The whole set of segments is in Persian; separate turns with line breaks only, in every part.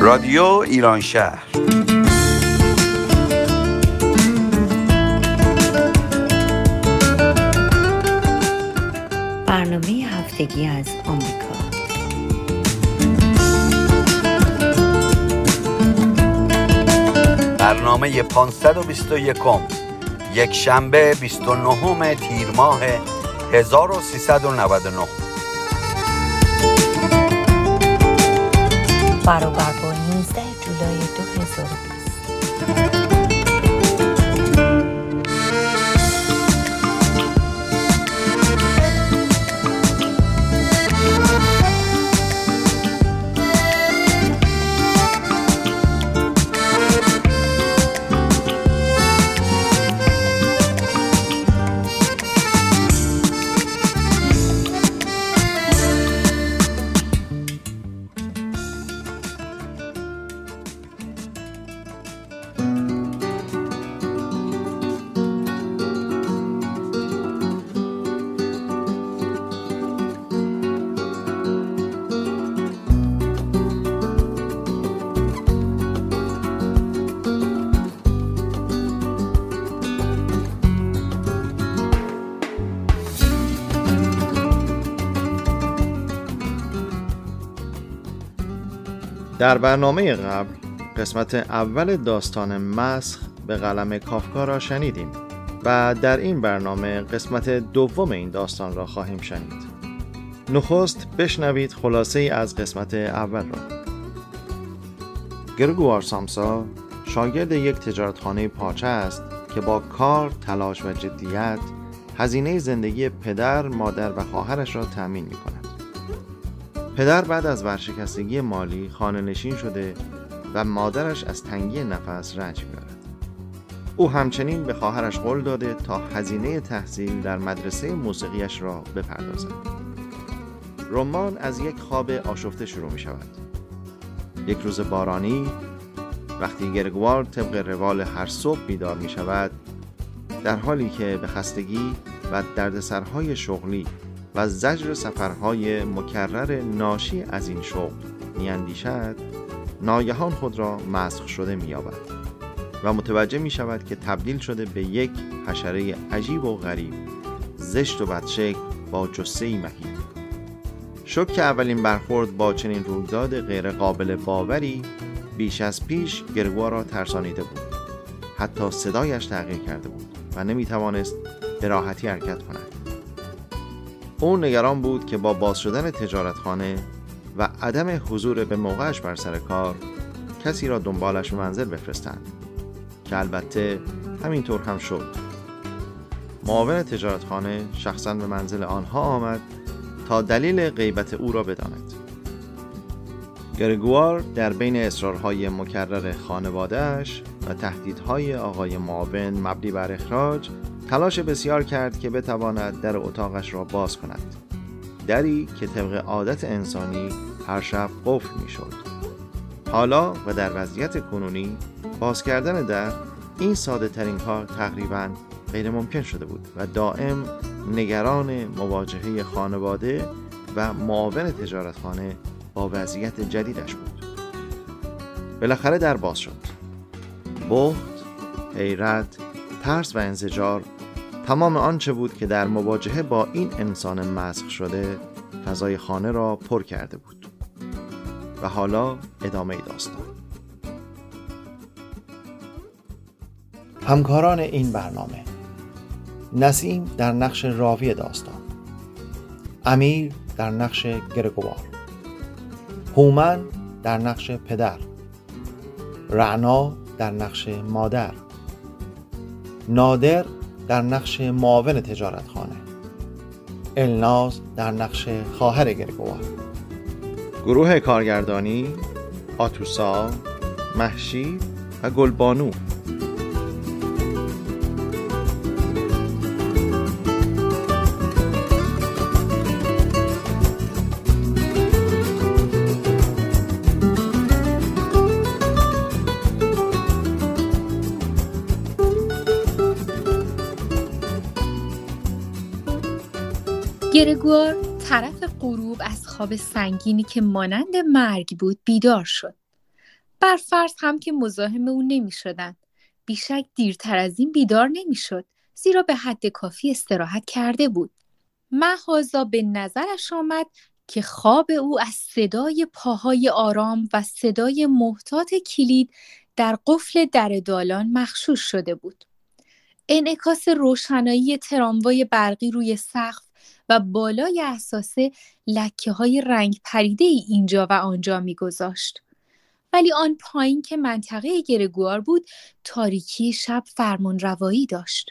رادیو ایران شهر.
هفتگی از آمریکا.
برنامه 521 یک شنبه 29 تیر ماه 1399
برابر
در برنامه قبل قسمت اول داستان مسخ به قلم کافکا را شنیدیم و در این برنامه قسمت دوم این داستان را خواهیم شنید نخست بشنوید خلاصه ای از قسمت اول را گرگوار سامسا شاگرد یک تجارتخانه پارچه است که با کار، تلاش و جدیت هزینه زندگی پدر، مادر و خواهرش را تأمین می کند. پدر بعد از ورشکستگی مالی خانه نشین شده و مادرش از تنگی نفس رنج می‌برد. او همچنین به خواهرش قول داده تا هزینه تحصیل در مدرسه موسیقیش را بپردازد. رمان از یک خواب آشفته شروع می شود. یک روز بارانی وقتی گرگوار طبق روال هر صبح بیدار می شود در حالی که به خستگی و دردسرهای شغلی و زجر سفرهای مکرر ناشی از این شغل میاندیشد ناگهان خود را مسخ شده مییابد و متوجه می شود که تبدیل شده به یک حشره عجیب و غریب زشت و بدشکل با جسه مهیب شک اولین برخورد با چنین رویداد غیر قابل باوری بیش از پیش گرگوا را ترسانیده بود. حتی صدایش تغییر کرده بود و نمی توانست به راحتی حرکت کند. او نگران بود که با باز شدن تجارتخانه و عدم حضور به موقعش بر سر کار کسی را دنبالش به منزل بفرستند که البته همینطور هم شد. معاون تجارتخانه شخصا به منزل آنها آمد تا دلیل غیبت او را بداند. گرگوار در بین اصرارهای مکرر خانوادهش و تهدیدهای آقای معاون مبنی بر اخراج تلاش بسیار کرد که بتواند در اتاقش را باز کند. دری که طبق عادت انسانی هر شب قفل می شد حالا و در وضعیت کنونی باز کردن در این ساده ترین کار تقریبا غیر ممکن شده بود و دائم نگران مواجهه خانواده و معاون تجارتخانه با وضعیت جدیدش بود. بالاخره در باز شد. بخت، حیرت، ترس و انزجار تمام آنچه بود که در مواجهه با این انسان مسخ شده فضای خانه را پر کرده بود و حالا ادامه داستان. همکاران این برنامه نسیم در نقش راوی داستان امیر در نقش گرگوار هومن در نقش پدر رعنا در نقش مادر نادر در نقش معاون تجارتخانه. الناز در نقش خواهر گرگوار. گروه کارگردانی آتوسا محشی و گلبانو.
گرگوار طرف غروب از خواب سنگینی که مانند مرگ بود بیدار شد. بر فرض هم که مزاحم او نمی شدن. بیشک دیرتر از این بیدار نمی شد. زیرا به حد کافی استراحت کرده بود. محازا به نظرش آمد که خواب او از صدای پاهای آرام و صدای محتاط کلید در قفل در دالان مخشوش شده بود. انعکاس روشنایی تراموای برقی روی سقف و بالای اساسه لکه های رنگ پریده ای اینجا و آنجا میگذاشت. ولی آن پایین که منطقه گرگوار بود تاریکی شب فرمان روایی داشت.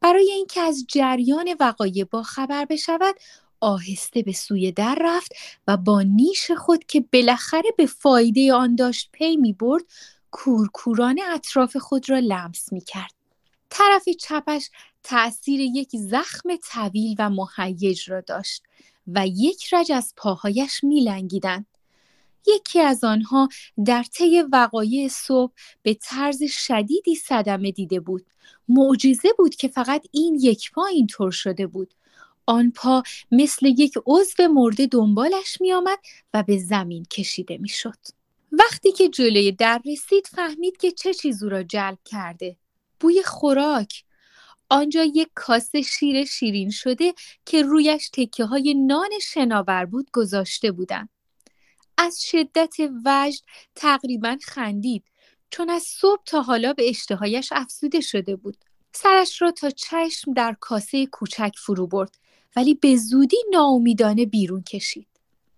برای اینکه از جریان وقایع با خبر بشود آهسته به سوی در رفت و با نیش خود که بالاخره به فایده آن داشت پی می برد کورکورانه اطراف خود را لمس می کرد. طرف چپش تأثیر یک زخم طویل و مهیج را داشت و یک رج از پاهایش میلنگیدند. یکی از آنها در طی وقایع صبح به طرز شدیدی صدمه دیده بود. معجزه بود که فقط این یک پا اینطور شده بود. آن پا مثل یک عضو مرده دنبالش می آمد و به زمین کشیده می شد. وقتی که جلوی در رسید فهمید که چه چیزو را جلب کرده. بوی خوراک. آنجا یک کاسه شیر شیرین شده که رویش تکه های نان شناور بود گذاشته بودند. از شدت وجد تقریبا خندید چون از صبح تا حالا به اشتهایش افزوده شده بود. سرش را تا چشم در کاسه کوچک فرو برد ولی به زودی ناامیدانه بیرون کشید.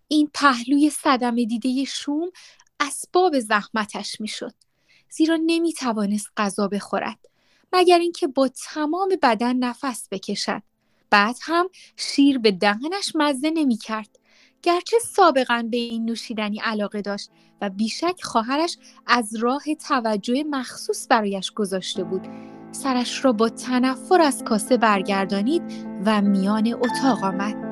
این پهلوی صدمه دیده شوم اسباب زحمتش می‌شد زیرا نمی توانست غذا بخورد مگر اینکه با تمام بدن نفس بکشد. بعد هم شیر به دهنش مزه نمی کرد گرچه سابقا به این نوشیدنی علاقه داشت و بیشک خواهرش از راه توجه مخصوص برایش گذاشته بود. سرش را با تنفر از کاسه برگردانید و میان اتاق آمد.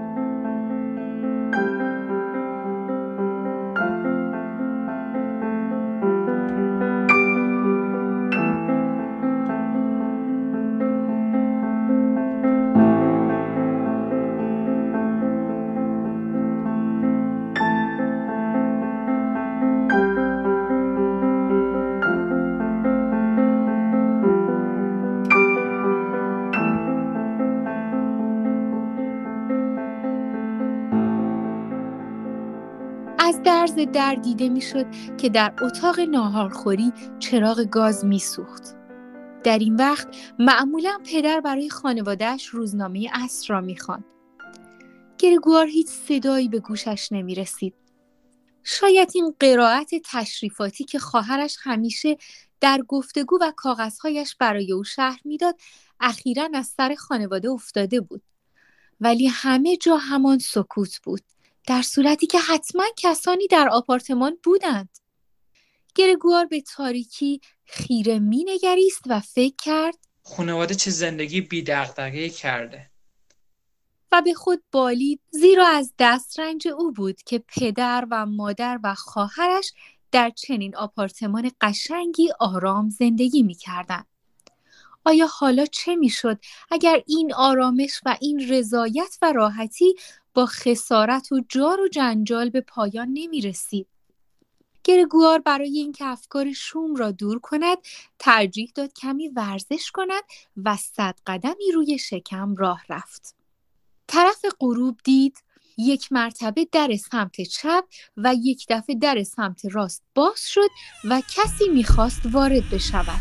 در دیده می‌شد که در اتاق ناهارخوری چراغ گاز میسوخت. در این وقت معمولا پدر برای خانوادهش روزنامه اصر را می‌خواند. گرگوار هیچ صدایی به گوشش نمی رسید. شاید این قرائت تشریفاتی که خواهرش همیشه در گفتگو و کاغذهایش برای او شهر می‌داد اخیرا از سر خانواده افتاده بود. ولی همه جا همان سکوت بود. در صورتی که حتما کسانی در آپارتمان بودند. گرگوار به تاریکی خیره مینگریست و فکر کرد
خانواده چه زندگی بی کرده
و به خود بالید زیرا از دسترنج او بود که پدر و مادر و خواهرش در چنین آپارتمان قشنگی آرام زندگی می‌کردند. آیا حالا چه می‌شد اگر این آرامش و این رضایت و راحتی با خسارت و جار و جنجال به پایان نمی رسید. گرگوار برای اینکه افکار شوم را دور کند ترجیح داد کمی ورزش کند و صد قدمی روی شکم راه رفت. طرف غروب دید یک مرتبه در سمت چپ و یک دفعه در سمت راست باز شد و کسی می‌خواست وارد بشود.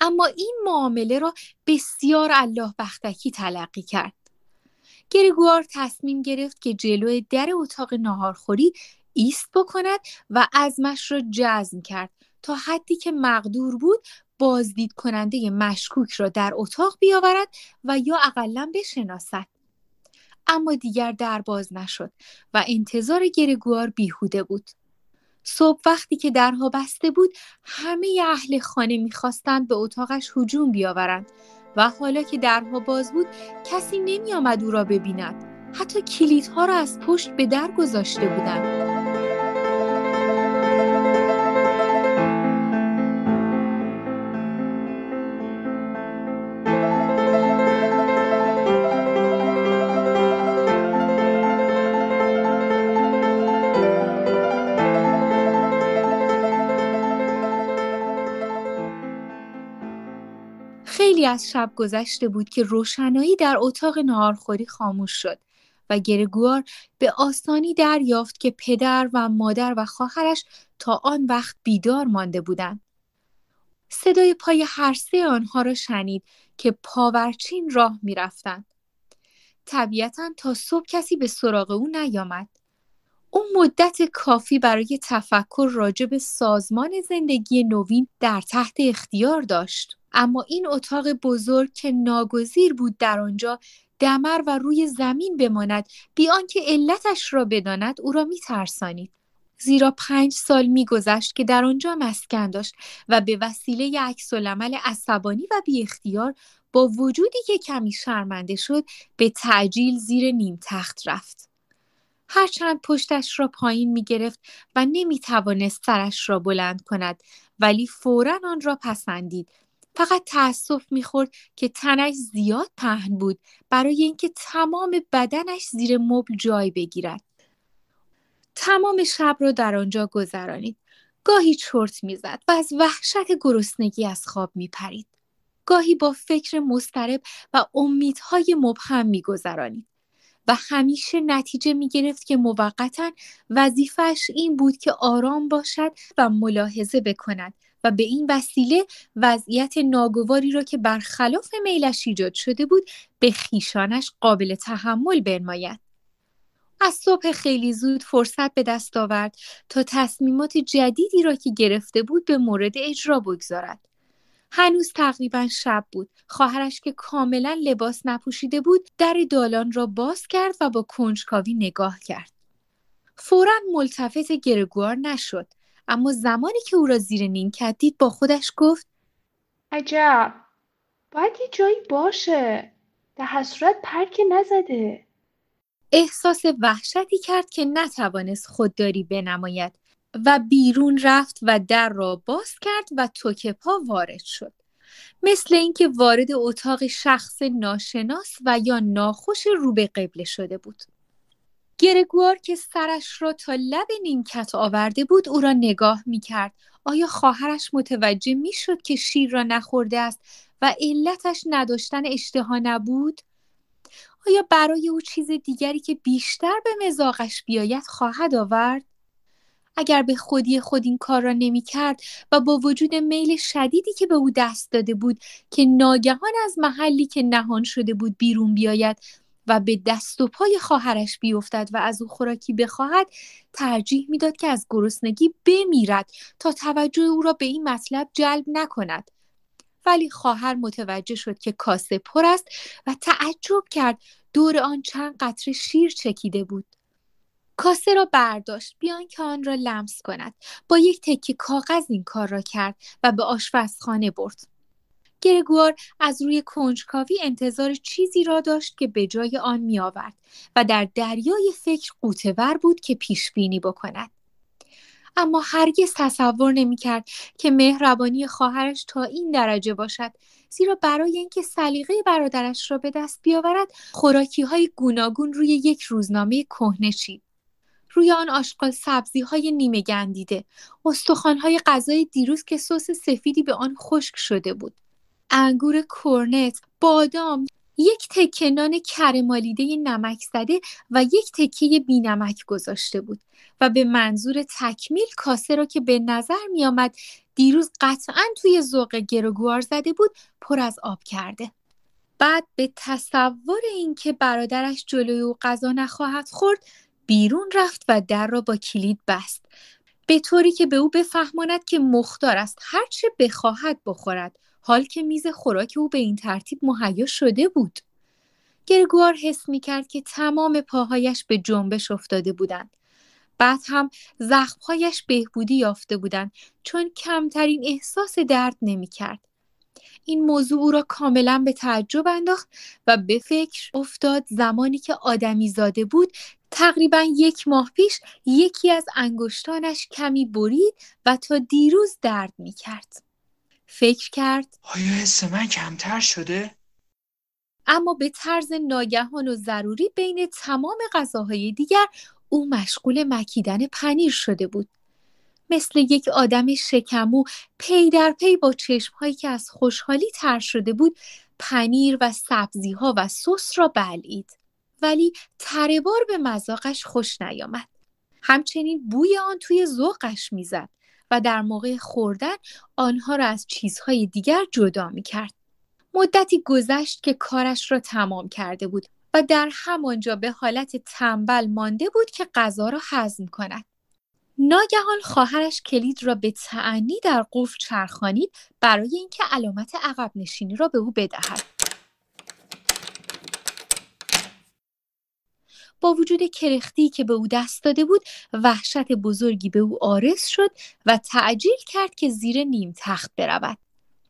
اما این معامله را بسیار الله بختکی تلقی کرد. گرگوار تصمیم گرفت که جلوی در اتاق ناهارخوری ایست بکند و ازمش را جزم کرد تا حدی که مقدور بود بازدید کننده مشکوک را در اتاق بیاورد و یا اقلا بشناسد. اما دیگر در باز نشد و انتظار گرگوار بیهوده بود. صبح وقتی که درها بسته بود همه اهل خانه می‌خواستند به اتاقش هجوم بیاورند و حالا که درها باز بود کسی نمی آمد او را ببیند. حتی کلیدها را از پشت به در گذاشته بودند. از شب گذشته بود که روشنایی در اتاق نهارخوری خاموش شد و گرگوار به آسانی دریافت که پدر و مادر و خواهرش تا آن وقت بیدار مانده بودند. صدای پای هر سه آنها را شنید که پاورچین راه می‌رفتند. طبیعتا تا صبح کسی به سراغ او نیامد. او مدت کافی برای تفکر راجع به سازمان زندگی نوین در تحت اختیار داشت. اما این اتاق بزرگ که ناگزیر بود در آنجا دمر و روی زمین بماند بی آنکه علتش را بداند او را میترسانید. زیرا پنج سال میگذشت که در آنجا مسکن داشت و به وسیله عکس العمل عصبانی و بی اختیار با وجودی که کمی شرمنده شد به تعجیل زیر نیم تخت رفت. هرچند پشتش را پایین می گرفت و نمی توانست سرش را بلند کند ولی فورا آن را پسندید. فقط تأسف می‌خورد که تنش زیاد پهن بود برای اینکه تمام بدنش زیر مبل جای بگیرد. تمام شب را در آنجا گذرانید. گاهی چرت می‌زد و از وحشت گرسنگی از خواب میپرید. گاهی با فکر مسترب و امیدهای مبهم میگذرانید. و همیشه نتیجه می گرفت که موقتا وظیفش این بود که آرام باشد و ملاحظه بکند و به این وسیله وضعیت ناگواری را که برخلاف میلش ایجاد شده بود به خیشانش قابل تحمل بنماید. از صبح خیلی زود فرصت به دست آورد تا تصمیمات جدیدی را که گرفته بود به مورد اجرا بگذارد. هنوز تقریبا شب بود. خواهرش که کاملا لباس نپوشیده بود در دالان را باز کرد و با کنجکاوی نگاه کرد. فورا ملتفت گرگوار نشد. اما زمانی که او را زیر نیمکت دید با خودش گفت
عجب. باید یه جایی باشه. در حسرت پرک نزده.
احساس وحشتی کرد که نتوانست خودداری بنماید و بیرون رفت و در را باز کرد و توک پا وارد شد. مثل اینکه وارد اتاق شخص ناشناس و یا ناخوش رو به قبله شده بود. گرگوار که سرش را تا لب نیمکت آورده بود او را نگاه می کرد. آیا خواهرش متوجه می شد که شیر را نخورده است و علتش نداشتن اشتها نبود؟ آیا برای او چیز دیگری که بیشتر به مزاقش بیاید خواهد آورد؟ اگر به خودی خود این کار را نمی کرد و با وجود میل شدیدی که به او دست داده بود که ناگهان از محلی که نهان شده بود بیرون بیاید و به دست و پای خواهرش بیفتد و از او خوراکی بخواهد ترجیح می‌داد که از گرسنگی بمیرد تا توجه او را به این مطلب جلب نکند. ولی خواهر متوجه شد که کاسه پر است و تعجب کرد دور آن چند قطره شیر چکیده بود. کاسه را برداشت بیان که آن را لمس کند. با یک تکه کاغذ این کار را کرد و به آشپزخانه برد. گرگوار از روی کنجکاوی انتظار چیزی را داشت که به جای آن می آورد و در دریای فکر قوتور بود که پیش بینی بکند. اما هرگز تصور نمی کرد که مهربانی خواهرش تا این درجه باشد زیرا برای اینکه سلیقه برادرش را به دست بیاورد خوراکی های گوناگون روی یک روزنامه کهنه چید روی آن آشغال سبزی های نیمه گندیده استخوان های غذای دیروز که سس سفیدی به آن خشک شده بود انگور کرنت، بادام، یک تکه نان کرمالیده نمک زده و یک تکه بینمک گذاشته بود و به منظور تکمیل کاسه را که به نظر می آمد دیروز قطعا توی ذوق گروگوار زده بود پر از آب کرده. بعد به تصور اینکه برادرش جلوی او غذا نخواهد خورد بیرون رفت و در را با کلید بست به طوری که به او بفهماند که مختار است هرچه بخواهد بخورد حال که میز خوراک او به این ترتیب مهیا شده بود گرگوار حس می کرد که تمام پاهایش به جنبش افتاده بودند بعد هم زخمهایش بهبودی یافته بودند چون کمترین احساس درد نمی کرد. این موضوع او را کاملا به تعجب انداخت و به فکر افتاد زمانی که آدمی زاده بود تقریبا یک ماه پیش یکی از انگشتانش کمی برید و تا دیروز درد می کرد. فکر کرد.
آیا حس من کمتر شده؟
اما به طرز ناگهان و ضروری بین تمام غذاهای دیگر او مشغول مکیدن پنیر شده بود. مثل یک آدم شکمو پی در پی با چشمهایی که از خوشحالی تر شده بود پنیر و سبزیها و سس را بلعید. ولی تره بار به مذاقش خوش نیامد. همچنین بوی آن توی ذوقش می‌زد. و در موقع خوردن آنها را از چیزهای دیگر جدا می کرد. مدتی گذشت که کارش را تمام کرده بود و در همانجا به حالت تنبل مانده بود که غذا را هضم کند. ناگهان خواهرش کلید را به تعنی در قفل چرخانید برای اینکه علامت عقب نشینی را به او بدهد. با وجود کرختی که به او دست داده بود وحشت بزرگی به او آرس شد و تعجیل کرد که زیر نیم تخت برود.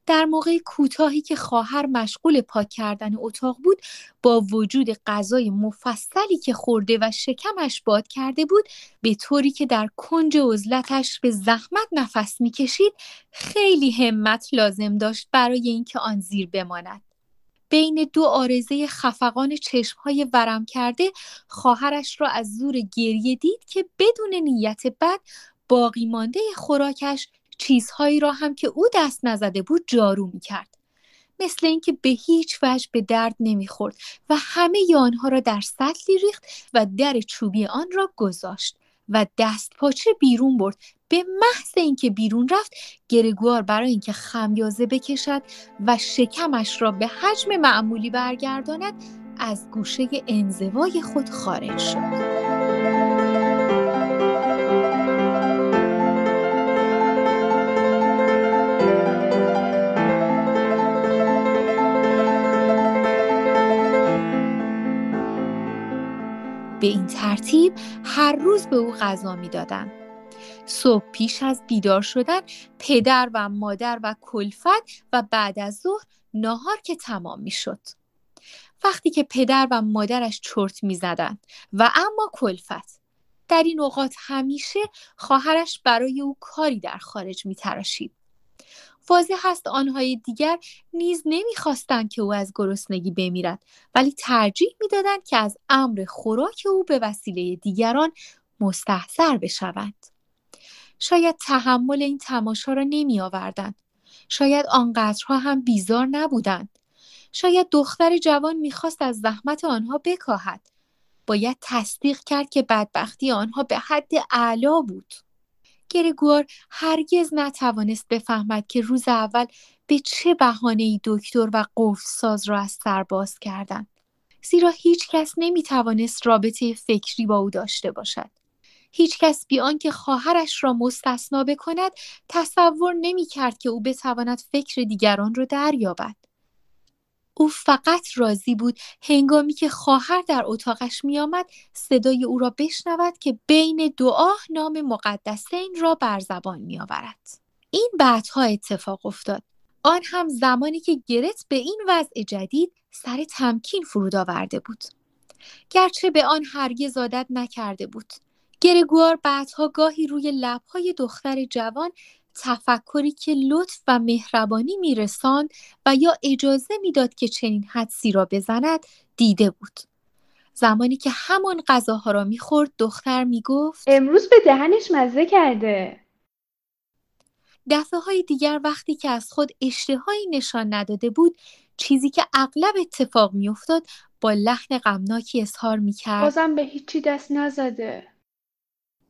در موقع کوتاهی که خواهر مشغول پاک کردن اتاق بود با وجود غذای مفصلی که خورده و شکمش باد کرده بود به طوری که در کنج عزلتش به زحمت نفس می‌کشید خیلی همت لازم داشت برای اینکه آن زیر بماند. بین دو آرزه خفقان چشمهای ورم کرده خواهرش را از زور گریه دید که بدون نیت بد باقی مانده خوراکش چیزهایی را هم که او دست نزده بود جارو می کرد. مثل اینکه به هیچ وجه به درد نمی‌خورد و همه آنها را در سطلی ریخت و در چوبی آن را گذاشت و دست پاچه بیرون برد. به محض اینکه بیرون رفت گرگوار برای اینکه خمیازه بکشد و شکمش را به حجم معمولی برگرداند از گوشه انزوای خود خارج شد. به این ترتیب هر روز به او غذا می‌دادند صبح پیش از بیدار شدن پدر و مادر و کلفت و بعد از ظهر ناهار که تمام می‌شد. وقتی که پدر و مادرش چرت می‌زدند و اما کلفت. در این اوقات همیشه خواهرش برای او کاری در خارج میتراشید. واضح هست آنهای دیگر نیز نمی‌خواستند که او از گرسنگی بمیرد ولی ترجیح می‌دادند که از امر خوراک او به وسیله دیگران مستحضر بشوند شاید تحمل این تماشا را نمی آوردند. شاید آنقدرها هم بیزار نبودند. شاید دختر جوان می‌خواست از زحمت آنها بکاهد. باید تصدیق کرد که بدبختی آنها به حد اعلا بود. گرگوار هرگز نتوانست بفهمد که روز اول به چه بهانه دکتر و قفل ساز را از سر باز کردند. زیرا هیچ کس نمی توانست رابطه فکری با او داشته باشد. هیچ کس بی آنکه خواهرش را مستثنا بکند تصور نمی کرد که او بتواند فکر دیگران را دریابد. او فقط راضی بود هنگامی که خواهر در اتاقش میآمد صدای او را بشنود که بین دعا نام مقدسین را بر زبان میآورد. این بعدها اتفاق افتاد. آن هم زمانی که گرت به این وضع جدید سر تمکین فرود آورده بود. گرچه به آن هرگز عادت نکرده بود. گرگوار بعدها گاهی روی لبهای دختر جوان تفکری که لطف و مهربانی میرساند و یا اجازه می‌داد که چنین حدسی را بزند دیده بود. زمانی که همان غذاها را می‌خورد دختر می‌گفت
امروز به دهنش مزه کرده.
دفعه های دیگر وقتی که از خود اشتهایی نشان نداده بود چیزی که اغلب اتفاق میافتاد با لحن غمناکی اظهار می‌کرد.
بازم به هیچی دست نزده.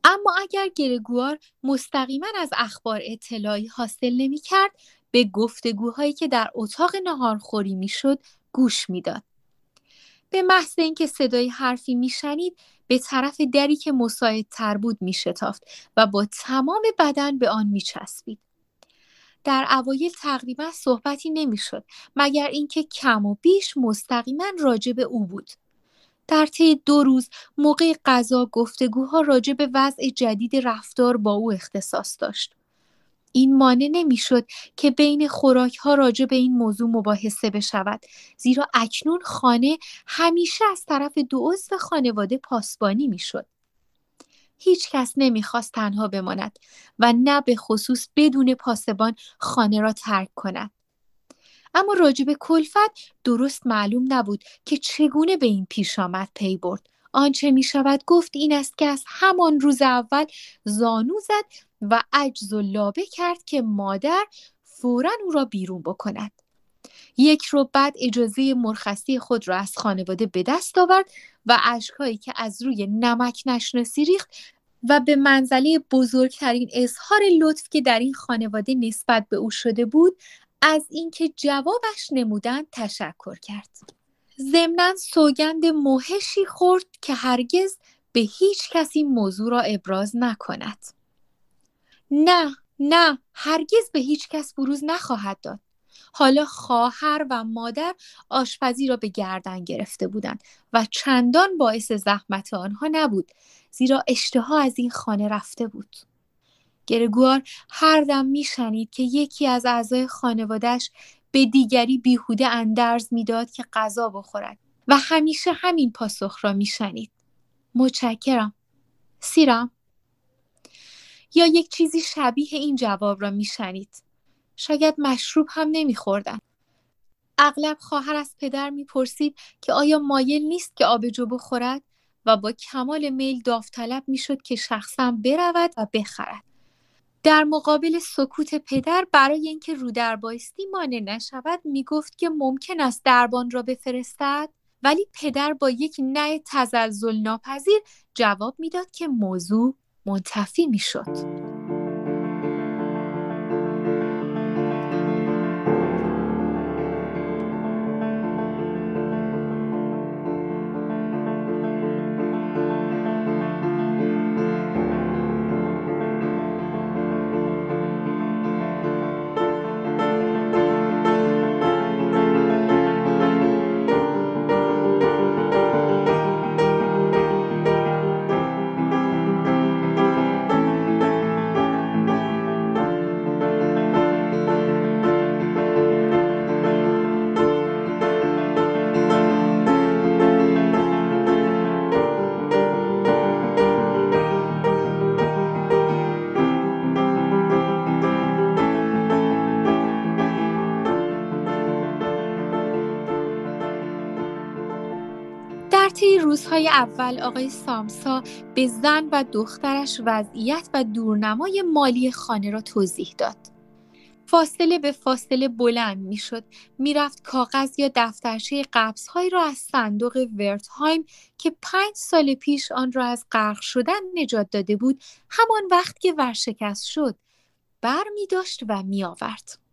اما اگر گرگوار مستقیما از اخبار اطلاعی حاصل نمی کرد به گفتگوهایی که در اتاق نهارخوری می‌شد گوش می‌داد. به محض اینکه صدای حرفی میشنید به طرف دری که مساعدتر بود میشتافت و با تمام بدن به آن میچسبید. در اوایل تقریبا صحبتی نمی‌شد مگر اینکه کم و بیش مستقیما راجع به او بود. در طی دو روز موقع غذا گفتگوها راجع به وضع جدید رفتار با او اختصاص داشت. این مانع نمی‌شد که بین خوراک ها راجع به این موضوع مباحثه بشود زیرا اکنون خانه همیشه از طرف دو عضو خانواده پاسبانی می‌شد. هیچ کس نمی‌خواست تنها بماند و نه به خصوص بدون پاسبان خانه را ترک کند. اما راجب کلفت درست معلوم نبود که چگونه به این پیش آمد پی برد آنچه می شود گفت این است که از همان روز اول زانو زد و عجز و لابه کرد که مادر فورا او را بیرون بکند. یک رو بعد اجازه مرخصی خود را از خانواده به دست آورد و اشکهایی که از روی نمک نشناسی ریخت و به منزله بزرگترین اظهار لطف که در این خانواده نسبت به او شده بود از اینکه جوابش نمودن تشکر کرد. ضمنا سوگند موهشی خورد که هرگز به هیچ کسی موضوع را ابراز نکند. نه نه هرگز به هیچ کس بروز نخواهد داد. حالا خواهر و مادر آشپزی را به گردن گرفته بودند و چندان باعث زحمت آنها نبود زیرا اشتها از این خانه رفته بود. گرگوار هر دم میشنید که یکی از اعضای خانوادهش به دیگری بیهوده اندرز می‌داد که غذا بخورد و همیشه همین پاسخ را میشنید. متشکرم. سیرم. یا یک چیزی شبیه این جواب را میشنید. شاید مشروب هم نمیخوردن. اغلب خواهر از پدر می‌پرسید که آیا مایل نیست که آبجو بخورد و با کمال میل داوطلب می‌شد که شخصا برود و بخرد. در مقابل سکوت پدر برای اینکه رو در بایستی مانع نشود می‌گفت که ممکن است دربان را بفرستد ولی پدر با یک نه تزلزل ناپذیر جواب می‌داد که موضوع منتفی می‌شد. روزهای اول آقای سامسا به زن و دخترش وضعیت و دورنمای مالی خانه را توضیح داد. فاصله به فاصله بلند می‌شد می‌رفت کاغذ یا دفترچه قبضهایی را از صندوق ورتهایم که پنج سال پیش آن را از غرق شدن نجات داده بود همان وقت که ورشکست شد بر می داشت و می آورد.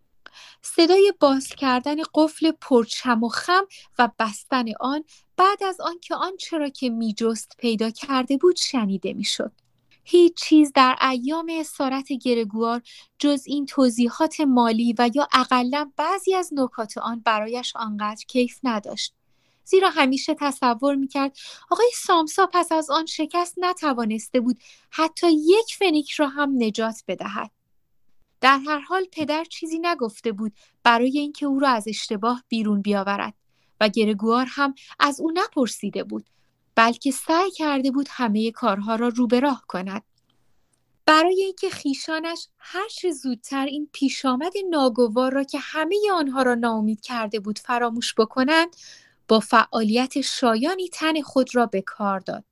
صدای باز کردن قفل پرچم و خم و بستن آن بعد از آنکه آنچه را که میجست پیدا کرده بود شنیده می‌شد. هیچ چیز در ایام اسارت گرگوار جز این توضیحات مالی و یا اقلا بعضی از نکات آن برایش آنقدر کیف نداشت. زیرا همیشه تصور می‌کرد آقای سامسا پس از آن شکست نتوانسته بود حتی یک فنیک را هم نجات بدهد. در هر حال پدر چیزی نگفته بود برای اینکه او را از اشتباه بیرون بیاورد. و گرگوار هم از او نپرسیده بود بلکه سعی کرده بود همه کارها را رو به راه کند. برای اینکه خیشانش هر چه زودتر این پیشامد ناگوار را که همه آنها را ناامید کرده بود فراموش بکنند با فعالیت شایانی تن خود را به کار داد.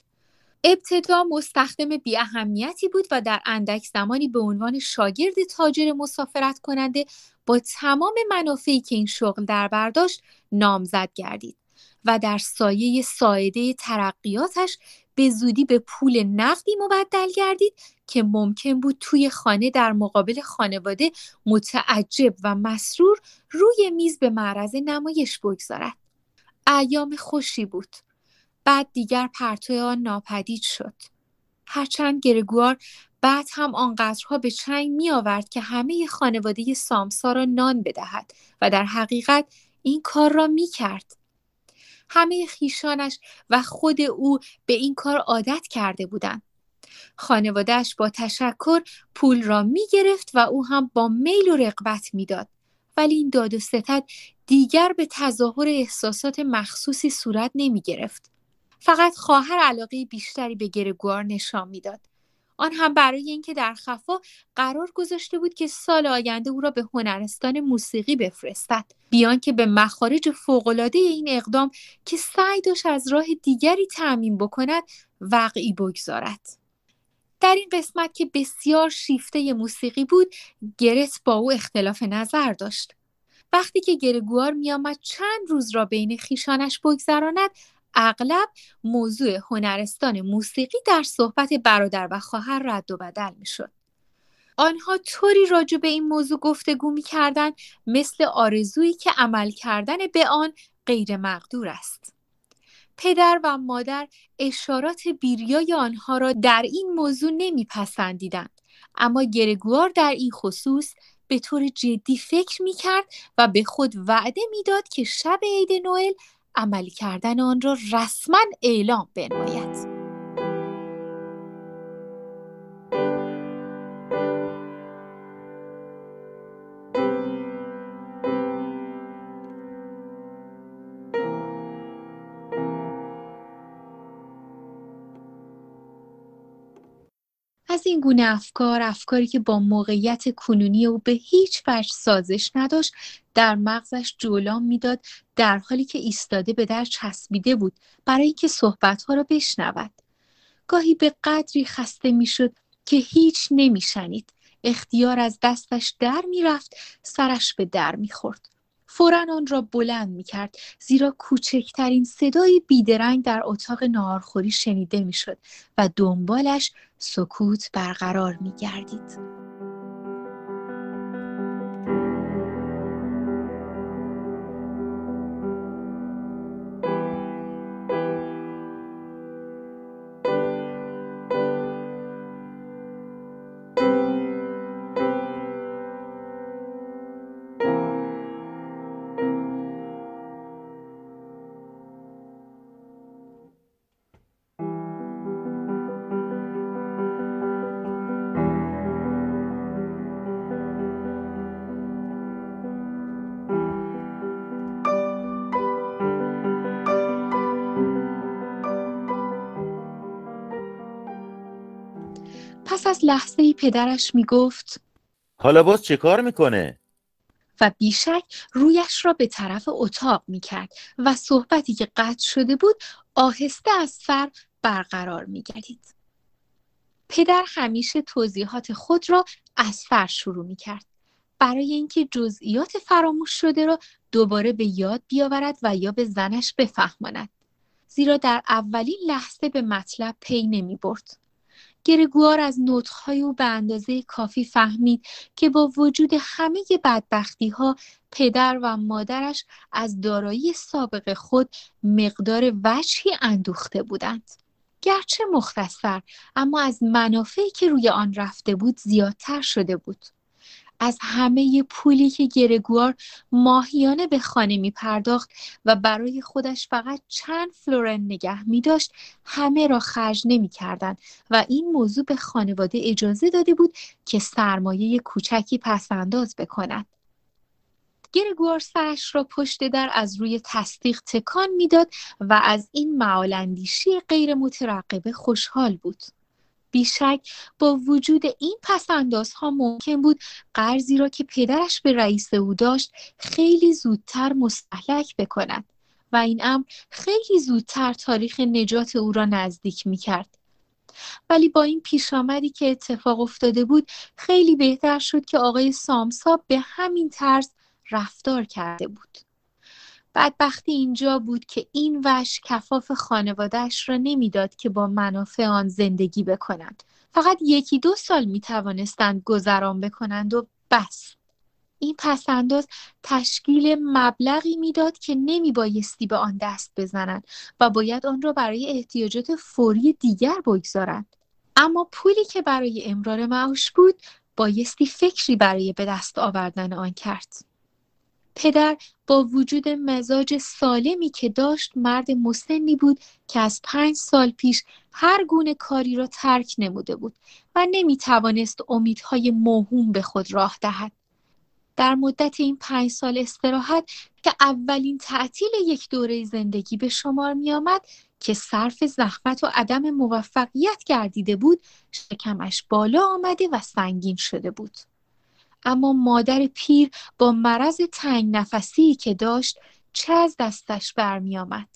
ابتدا مستخدم بی اهمیتی بود و در اندک زمانی به عنوان شاگرد تاجر مسافرت کننده با تمام منافعی که این شغل در برداشت نامزد گردید و در سایه ساعده ترقیاتش به زودی به پول نقدی مبدل گردید که ممکن بود توی خانه در مقابل خانواده متعجب و مسرور روی میز به معرض نمایش بگذارد. ایام خوشی بود. بعد دیگر پرتو آن ناپدید شد. هرچند گرگوار بعد هم آنقدرها به چنگ می آورد که همه خانواده سامسا را نان بدهد و در حقیقت این کار را می کرد. همه خیشانش و خود او به این کار عادت کرده بودند. خانوادهش با تشکر پول را می گرفت و او هم با میل و رقبت می‌داد. ولی این داد و ستد دیگر به تظاهر احساسات مخصوصی صورت نمی گرفت. فقط خواهر علاقه بیشتری به گرگوار نشان می‌داد. آن هم برای اینکه در خفا قرار گذاشته بود که سال آینده او را به هنرستان موسیقی بفرستد. بیان که به مخارج فوقالعاده این اقدام که سعی داشت از راه دیگری تعمین بکند وقعی بگذارد. در این قسمت که بسیار شیفته موسیقی بود گرت با او اختلاف نظر داشت. وقتی که گرگوار میآمد چند روز را بین خیشانش بگذراند اغلب موضوع هنرستان موسیقی در صحبت برادر و خواهر رد و بدل می‌شد. آنها طوری راجع به این موضوع گفتگو می‌کردند مثل آرزویی که عمل کردن به آن غیر مقدور است. پدر و مادر اشارات بیریای آنها را در این موضوع نمیپسندیدند اما گرگوار در این خصوص به طور جدی فکر می کرد و به خود وعده می‌داد که شب عید نوئل عملی کردن آن را رسما اعلام بنماید. از این گونه افکار افکاری که با موقعیت کنونی او به هیچ وجه سازش نداشت در مغزش جولان می‌داد در حالی که ایستاده به در چسبیده بود برای اینکه صحبتها را بشنود. گاهی به قدری خسته می‌شد که هیچ نمیشنید. اختیار از دستش در می‌رفت سرش به در می‌خورد. فورا آن را بلند می کرد زیرا کوچکترین صدای بیدرنگ در اتاق ناهارخوری شنیده می‌شد و دنبالش سکوت برقرار می گردید. پدرش می گفت
حالا باز چه کار می‌کنه؟
و بیشک رویش را به طرف اتاق می کرد و صحبتی که قطع شده بود آهسته از سر برقرار می گردید. پدر همیشه توضیحات خود را از فر شروع می کرد. برای اینکه جزئیات فراموش شده را دوباره به یاد بیاورد و یا به زنش بفهماند. زیرا در اولین لحظه به مطلب پی نمی برد. گرگوار از نطخهای او به اندازه کافی فهمید که با وجود همه بدبختی ها پدر و مادرش از دارایی سابق خود مقدار وجهی اندوخته بودند. گرچه مختصر اما از منافعی که روی آن رفته بود زیادتر شده بود. از همه پولی که گرگوار ماهیانه به خانه می پرداخت و برای خودش فقط چند فلورن نگه می داشت همه را خرج نمی کردن و این موضوع به خانواده اجازه داده بود که سرمایه کوچکی پسنداز بکند. گرگوار سرش را پشت در از روی تصدیق تکان می‌داد و از این معالندیشی غیر مترقبه خوشحال بود. بیشک با وجود این پسندازها ممکن بود قرضی را که پدرش به رئیس او داشت خیلی زودتر مستحلک بکند و این امر خیلی زودتر تاریخ نجات او را نزدیک می کرد. ولی با این پیش آمدی که اتفاق افتاده بود خیلی بهتر شد که آقای سامسا به همین طرز رفتار کرده بود. بدبختی اینجا بود که این وش کفاف خانوادهش را نمی‌داد که با منافع آن زندگی بکنند. فقط یکی دو سال می توانستند گذران بکنند و بس. این پسنداز تشکیل مبلغی می‌داد که نمی بایستی به آن دست بزنند و باید آن را برای احتیاجات فوری دیگر بگذارند. اما پولی که برای امرار معاش بود بایستی فکری برای به دست آوردن آن کرد. پدر با وجود مزاج سالمی که داشت مرد مسنی بود که از پنج سال پیش هر گونه کاری را ترک نموده بود و نمی توانست امیدهای موهوم به خود راه دهد. در مدت این پنج سال استراحت که اولین تعطیل یک دوره زندگی به شمار می آمد که صرف زحمت و عدم موفقیت گردیده بود شکمش بالا آمده و سنگین شده بود اما مادر پیر با مرض تنگ نفسی که داشت چه از دستش برمی آمد؟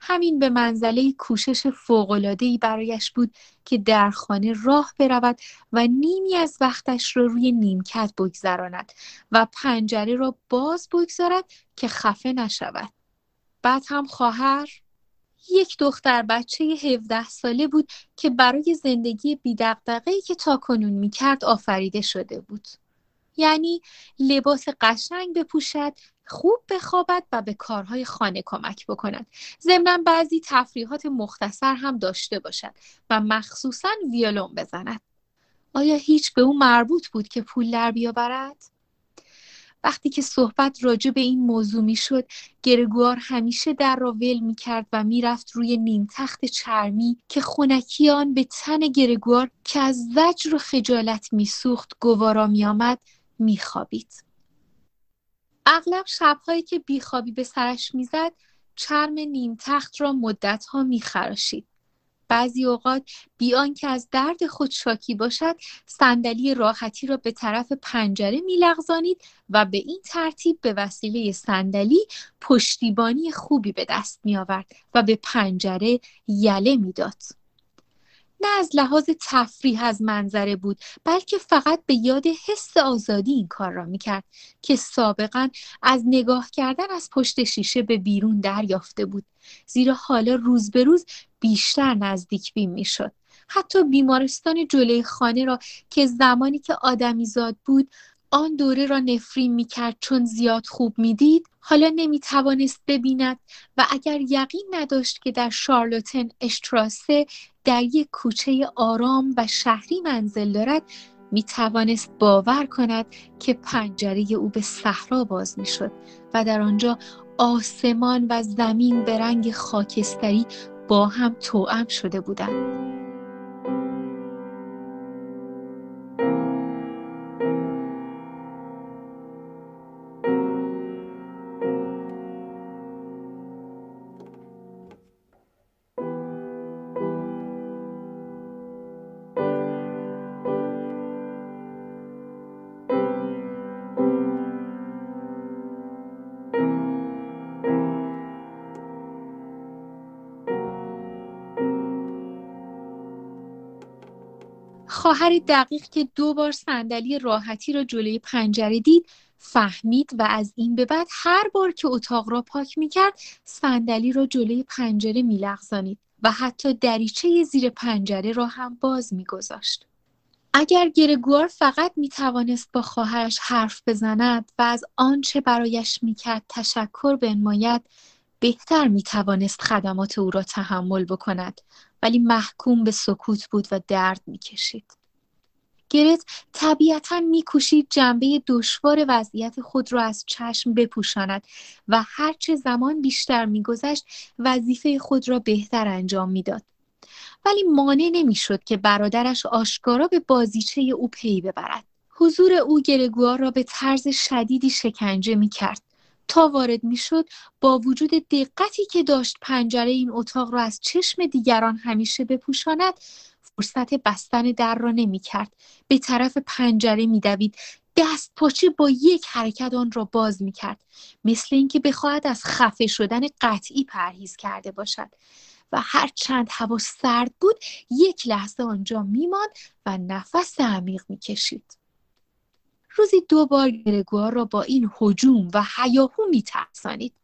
همین به منزله کوشش فوقلادهی برایش بود که در خانه راه برود و نیمی از وقتش را رو روی نیمکت بگذراند و پنجره را باز بگذارد که خفه نشود. بعد هم خواهر یک دختر بچه 17 ساله بود که برای زندگی بیدقدقهی که تا کنون می‌کرد آفریده شده بود. یعنی لباس قشنگ بپوشد خوب بخوابد و به کارهای خانه کمک بکند. ضمنا بعضی تفریحات مختصر هم داشته باشد و مخصوصا ویولون بزند. آیا هیچ به او مربوط بود که پول در بیاورد؟ وقتی که صحبت راجع به این موضوع می‌شد گرگوار همیشه در را ول می کرد و می‌رفت روی نیم تخت چرمی که خونکیان به تن گرگوار که از زجر و خجالت میسوخت گوارا میآمد میخوابید. اغلب شبهایی که بیخوابی به سرش می‌زد چرم نیم تخت را مدتها میخراشید. بعضی اوقات بیان که از درد خود شاکی باشد صندلی راحتی را به طرف پنجره میلغزانید و به این ترتیب به وسیله صندلی پشتیبانی خوبی به دست می آورد و به پنجره یله می‌داد. نه از لحاظ تفریح از منظره بود بلکه فقط به یاد حس آزادی این کار را می‌کرد که سابقا از نگاه کردن از پشت شیشه به بیرون دریافته بود. زیرا حالا روز به روز بیشتر نزدیک بین می‌شد. حتی بیمارستان جلوی خانه را که زمانی که آدمی زاد بود آن دوره را نفرین می کرد چون زیاد خوب می‌دید حالا نمی توانست ببیند و اگر یقین نداشت که در شارلوتن اشتراسه در یک کوچه آرام و شهری منزل دارد می توانست باور کند که پنجره او به صحرا باز می شد و در آنجا آسمان و زمین به رنگ خاکستری با هم توأم شده بودند. خواهر دقیق که دو بار صندلی راحتی را جلوی پنجره دید فهمید و از این به بعد هر بار که اتاق را پاک می‌کرد صندلی را جلوی پنجره میلغزانید و حتی دریچه زیر پنجره را هم باز میگذاشت. اگر گرگوار فقط می‌توانست با خواهرش حرف بزند و از آنچه برایش می‌کرد تشکر بنماید بهتر می‌توانست خدمات او را تحمل بکند ولی محکوم به سکوت بود و درد می‌کشید. گرت طبیعتا میکوشید جنبه دشوار وضعیت خود را از چشم بپوشاند و هرچه زمان بیشتر میگذشت وظیفه خود را بهتر انجام می‌داد. ولی مانع نمی‌شد که برادرش آشکارا به بازیچه او پی ببرد. حضور او گرگوار را به طرز شدیدی شکنجه می‌کرد. تا وارد می‌شد با وجود دقتی که داشت پنجره این اتاق را از چشم دیگران همیشه بپوشاند فرصت بستن در را نمی‌کرد. به طرف پنجره میدوید. دست پاچه با یک حرکت آن را باز می‌کرد. مثل اینکه بخواهد از خفه شدن قطعی پرهیز کرده باشد. و هر چند هوا سرد بود یک لحظه آنجا میماند و نفس عمیق می‌کشید. روزی دو بار گرگوار را با این حجوم و حیاهو میترسانید.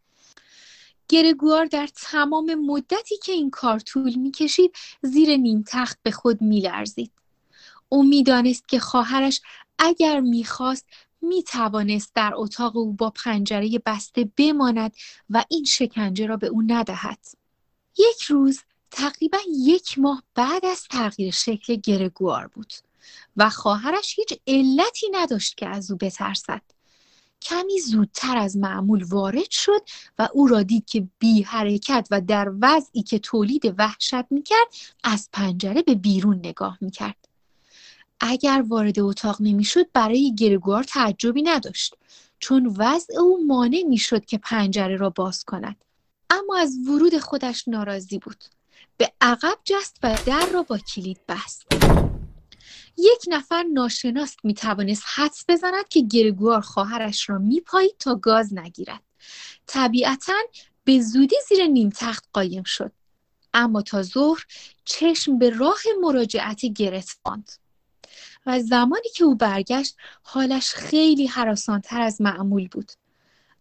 گرگوار در تمام مدتی که این کار طول می‌کشید زیر نیم تخت به خود میلرزید. او می‌دانست که خواهرش اگر می‌خواست می‌توانست در اتاق او با پنجره بسته بماند و این شکنجه را به او ندهد. یک روز تقریبا یک ماه بعد از تغییر شکل گرگوار بود و خواهرش هیچ علتی نداشت که از او بترسد. کمی زودتر از معمول وارد شد و او را دید که بی حرکت و در وضعی که تولید وحشت می‌کرد از پنجره به بیرون نگاه می‌کرد. اگر وارد اتاق نمی‌شد برای گرگوار تعجبی نداشت چون وضع او مانع می‌شد که پنجره را باز کند. اما از ورود خودش ناراضی بود. به عقب جست و در را با کلید بست. یک نفر ناشناس می توانست حدس بزند که گرگوار خواهرش را میپایید تا گاز نگیرد. طبیعتا به زودی زیر نیم تخت قایم شد. اما تا ظهر چشم به راه مراجعت گرت ماند و زمانی که او برگشت حالش خیلی حراسانتر از معمول بود.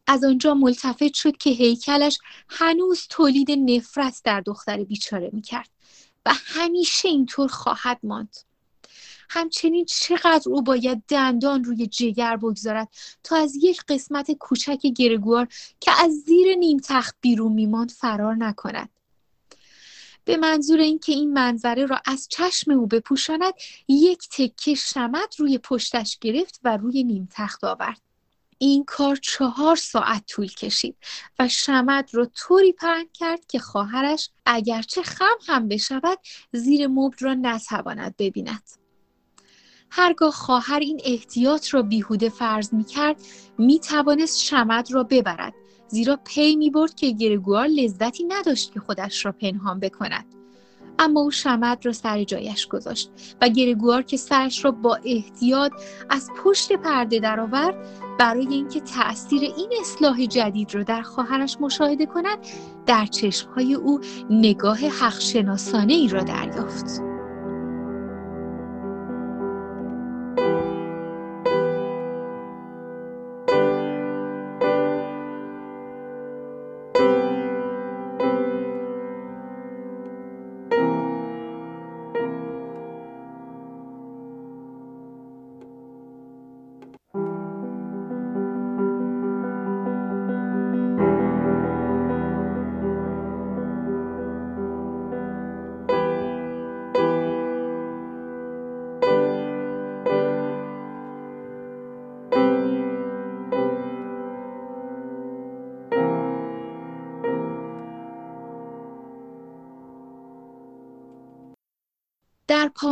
از آنجا ملتفت شد که هیکلش هنوز تولید نفرت در دختر بیچاره می‌کرد و همیشه اینطور خواهد ماند. همچنین چقدر او باید دندان روی جگر بگذارد تا از یک قسمت کوچک گرگوار که از زیر نیم تخت بیرون میماند فرار نکند. به منظور اینکه این منظره را از چشم او بپوشاند یک تکه شمد روی پشتش گرفت و روی نیم تخت آورد. این کار چهار ساعت طول کشید و شمد را طوری پهن کرد که خواهرش اگرچه خم هم بشود زیر مبل را نتواند ببیند. هرگاه خواهر این احتیاط را بیهوده فرض می کرد می توانست شمد را ببرد زیرا پی می برد که گرگوار لذتی نداشت که خودش را پنهان بکند اما او شمد را سر جایش گذاشت و گرگوار که سرش را با احتیاط از پشت پرده درآورد برای اینکه تأثیر این اصلاح جدید را در خواهرش مشاهده کند در چشمهای او نگاه حق شناسانه ای را دریافت.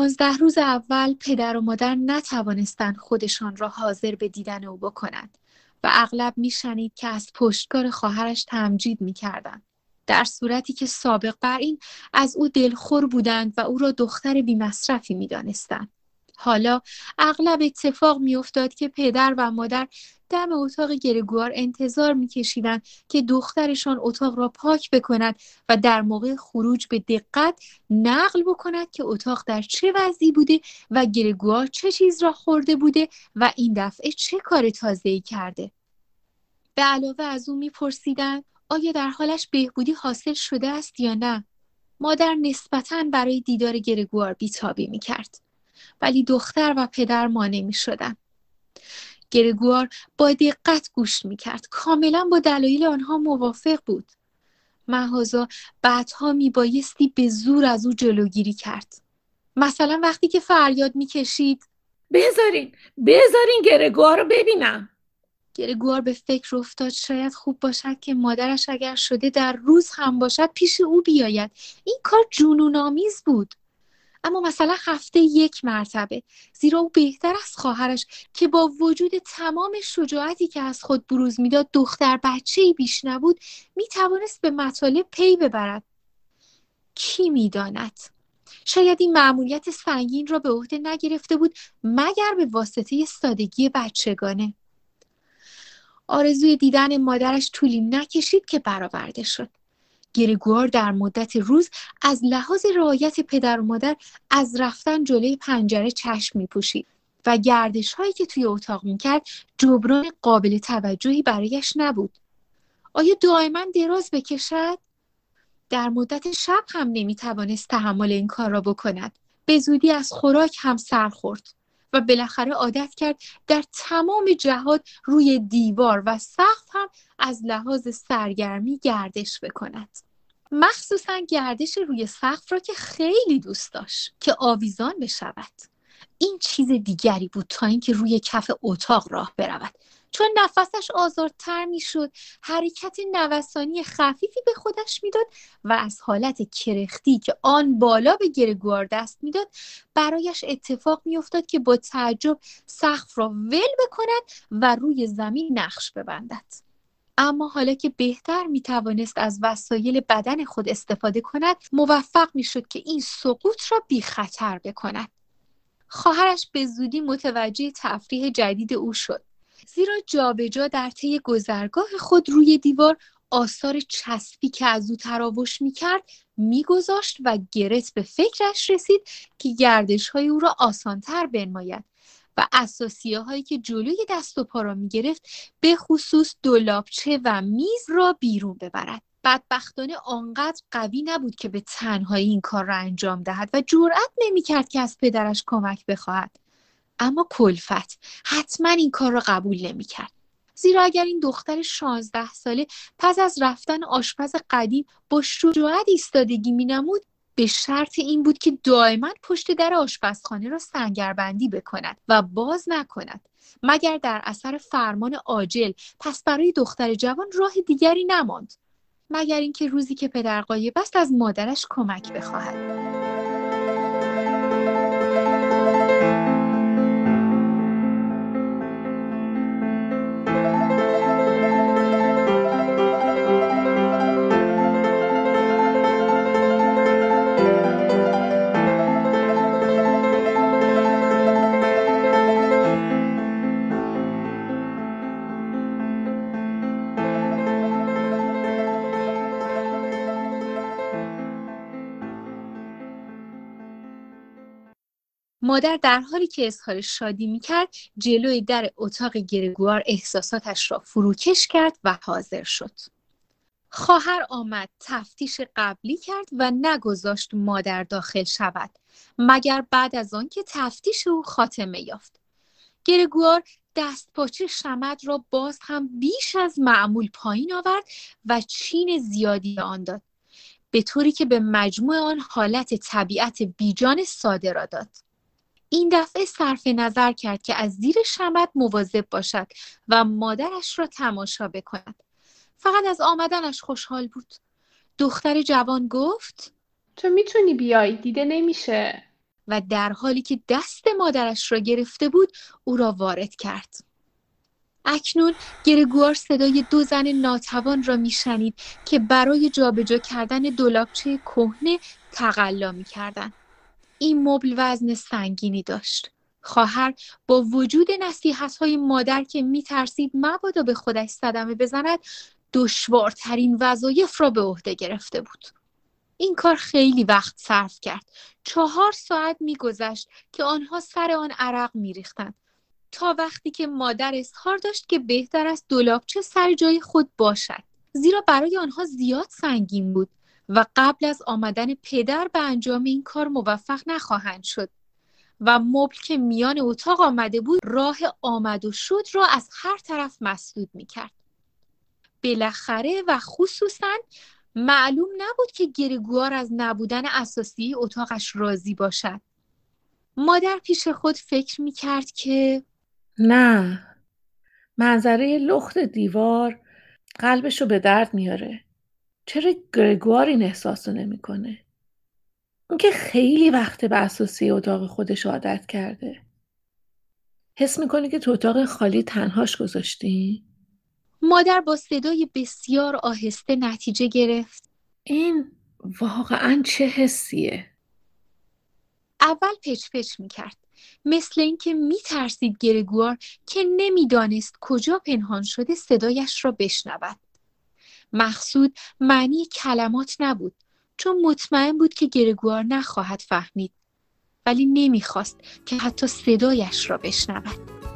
در پانزده روز اول پدر و مادر نتوانستند خودشان را حاضر به دیدن او بکنند و اغلب میشنید که از پشتکار خواهرش تمجید می‌کردند. در صورتی که سابق بر این از او دلخور بودند و او را دختر بیمصرفی می‌دانستند. حالا اغلب اتفاق میافتاد که پدر و مادر دم اتاق گرگوار انتظار میکشیدند که دخترشان اتاق را پاک بکند و در موقع خروج به دقت نقل بکند که اتاق در چه وضعی بوده و گرگوار چه چیز را خورده بوده و این دفعه چه کار تازه‌ای کرده. به علاوه از او میپرسیدند آیا در حالش بهبودی حاصل شده است یا نه؟ مادر نسبتا برای دیدار گرگوار بیتابی می‌کرد. ولی دختر و پدر مانع می شدن. گرگوار با دقت گوش می کرد. کاملا با دلایل آنها موافق بود. محازا بعدها می بایستی به زور از او جلوگیری کرد. مثلا وقتی که فریاد می کشید
بذارین بذارین گرگوار رو ببینم
گرگوار به فکر افتاد شاید خوب باشد که مادرش اگر شده در روز هم باشد پیش او بیاید این کار جنون آمیز بود اما مثلا هفته یک مرتبه. زیرا او بهتر از خواهرش که با وجود تمام شجاعتی که از خود بروز می‌داد دختر بچه بیش نبود می توانست به مطالب پی ببرد. کی می‌داند؟ شاید این معمولیت سنگین را به عهده نگرفته بود مگر به واسطه سادگی بچگانه. آرزوی دیدن مادرش طولی نکشید که برآورده شد. گرگوار در مدت روز از لحاظ رعایت پدر و مادر از رفتن جلوی پنجره چشم می پوشید و گردش هایی که توی اتاق می کرد جبران قابل توجهی برایش نبود. آیا دائما دراز بکشد؟ در مدت شب هم نمی توانست تحمل این کار را بکند. به زودی از خوراک هم سر خورد و بالاخره عادت کرد در تمام جهات روی دیوار و سقف هم از لحاظ سرگرمی گردش بکند. مخصوصا گردش روی سقف را که خیلی دوست داشت که آویزان بشود. این چیز دیگری بود تا اینکه روی کف اتاق راه برود. چون نفسش آزادتر می‌شد حرکت نوسانی خفیفی به خودش می‌داد و از حالت کرختی که آن بالا به گرگوار دست می‌داد برایش اتفاق میافتاد که با تعجب سقف را ول بکند و روی زمین نقش ببندد. اما حالا که بهتر می توانست از وسایل بدن خود استفاده کند موفق می شد که این سقوط را بی خطر بکند. خواهرش به زودی متوجه تفریح جدید او شد. زیرا جابجا در طی گذرگاه خود روی دیوار آثار چسبی که از او تراوش می‌کرد میگذاشت و گرت به فکرش رسید که گردش های او را آسانتر بنماید و اساسیه هایی که جلوی دست و پا را می‌گرفت به خصوص دولابچه و میز را بیرون ببرد. بدبختانه آنقدر قوی نبود که به تنهایی این کار را انجام دهد و جرأت نمی‌کرد که از پدرش کمک بخواهد. اما کلفت. حتما این کار را قبول نمی‌کرد. زیرا اگر این دختر شانزده ساله پس از رفتن آشپز قدیم با شجاعت ایستادگی مینمود به شرط این بود که دائما پشت در آشپزخانه را سنگربندی بکند و باز نکند. مگر در اثر فرمان عاجل پس برای دختر جوان راه دیگری نماند؟ مگر اینکه روزی که پدر غایب است از مادرش کمک بخواهد؟ مادر در حالی که اظهار شادی می‌کرد جلوی در اتاق گرگوار احساساتش را فروکش کرد و حاضر شد. خواهر آمد تفتیش قبلی کرد و نگذاشت مادر داخل شود مگر بعد از آن که تفتیش او خاتمه یافت. گرگوار دست پاچه شمد را باز هم بیش از معمول پایین آورد و چین زیادی آن داد به طوری که به مجموع آن حالت طبیعت بیجان ساده را داد. این دفعه صرف نظر کرد که از زیر شمد مواظب باشد و مادرش را تماشا بکند. فقط از آمدنش خوشحال بود. دختر جوان گفت
تو می‌تونی بیای دیده نمیشه.
و در حالی که دست مادرش را گرفته بود او را وارد کرد. اکنون گرگوار صدای دو زن ناتوان را میشنید که برای جابجا کردن دولابچه کهنه تقلا می‌کردند. این مبل وزن سنگینی داشت. خواهر با وجود نصیحت های مادر که میترسید مبادا به خودش صدمه بزند دشوارترین وظایف را به عهده گرفته بود. این کار خیلی وقت صرف کرد. چهار ساعت میگذشت که آنها سر آن عرق میریختند. تا وقتی که مادر اظهار داشت که بهتر است دلابچه سر جای خود باشد. زیرا برای آنها زیاد سنگین بود. و قبل از آمدن پدر به انجام این کار موفق نخواهند شد و مبل که میان اتاق آمده بود راه آمد و شد را از هر طرف مسدود می‌کرد. بالاخره و خصوصا معلوم نبود که گرگوار از نبودن اساسی اتاقش راضی باشد. مادر پیش خود فکر می‌کرد که
نه منظره لخت دیوار قلبشو به درد میاره. چرا گرگوار این احساس رو نمی‌کنه؟ اون که خیلی وقت به اساسی اتاق خودش عادت کرده. حس می‌کنی که تو اتاق خالی تنهاش گذاشتی؟
مادر با صدای بسیار آهسته نتیجه گرفت.
این واقعا چه حسیه؟
اول پچ پچ می‌کرد. مثل اینکه میترسید گرگوار که نمی‌دانست کجا پنهان شده صدایش را بشنود. مقصود معنی کلمات نبود چون مطمئن بود که گرگوار نخواهد فهمید. ولی نمی‌خواست که حتی صدایش را بشنود.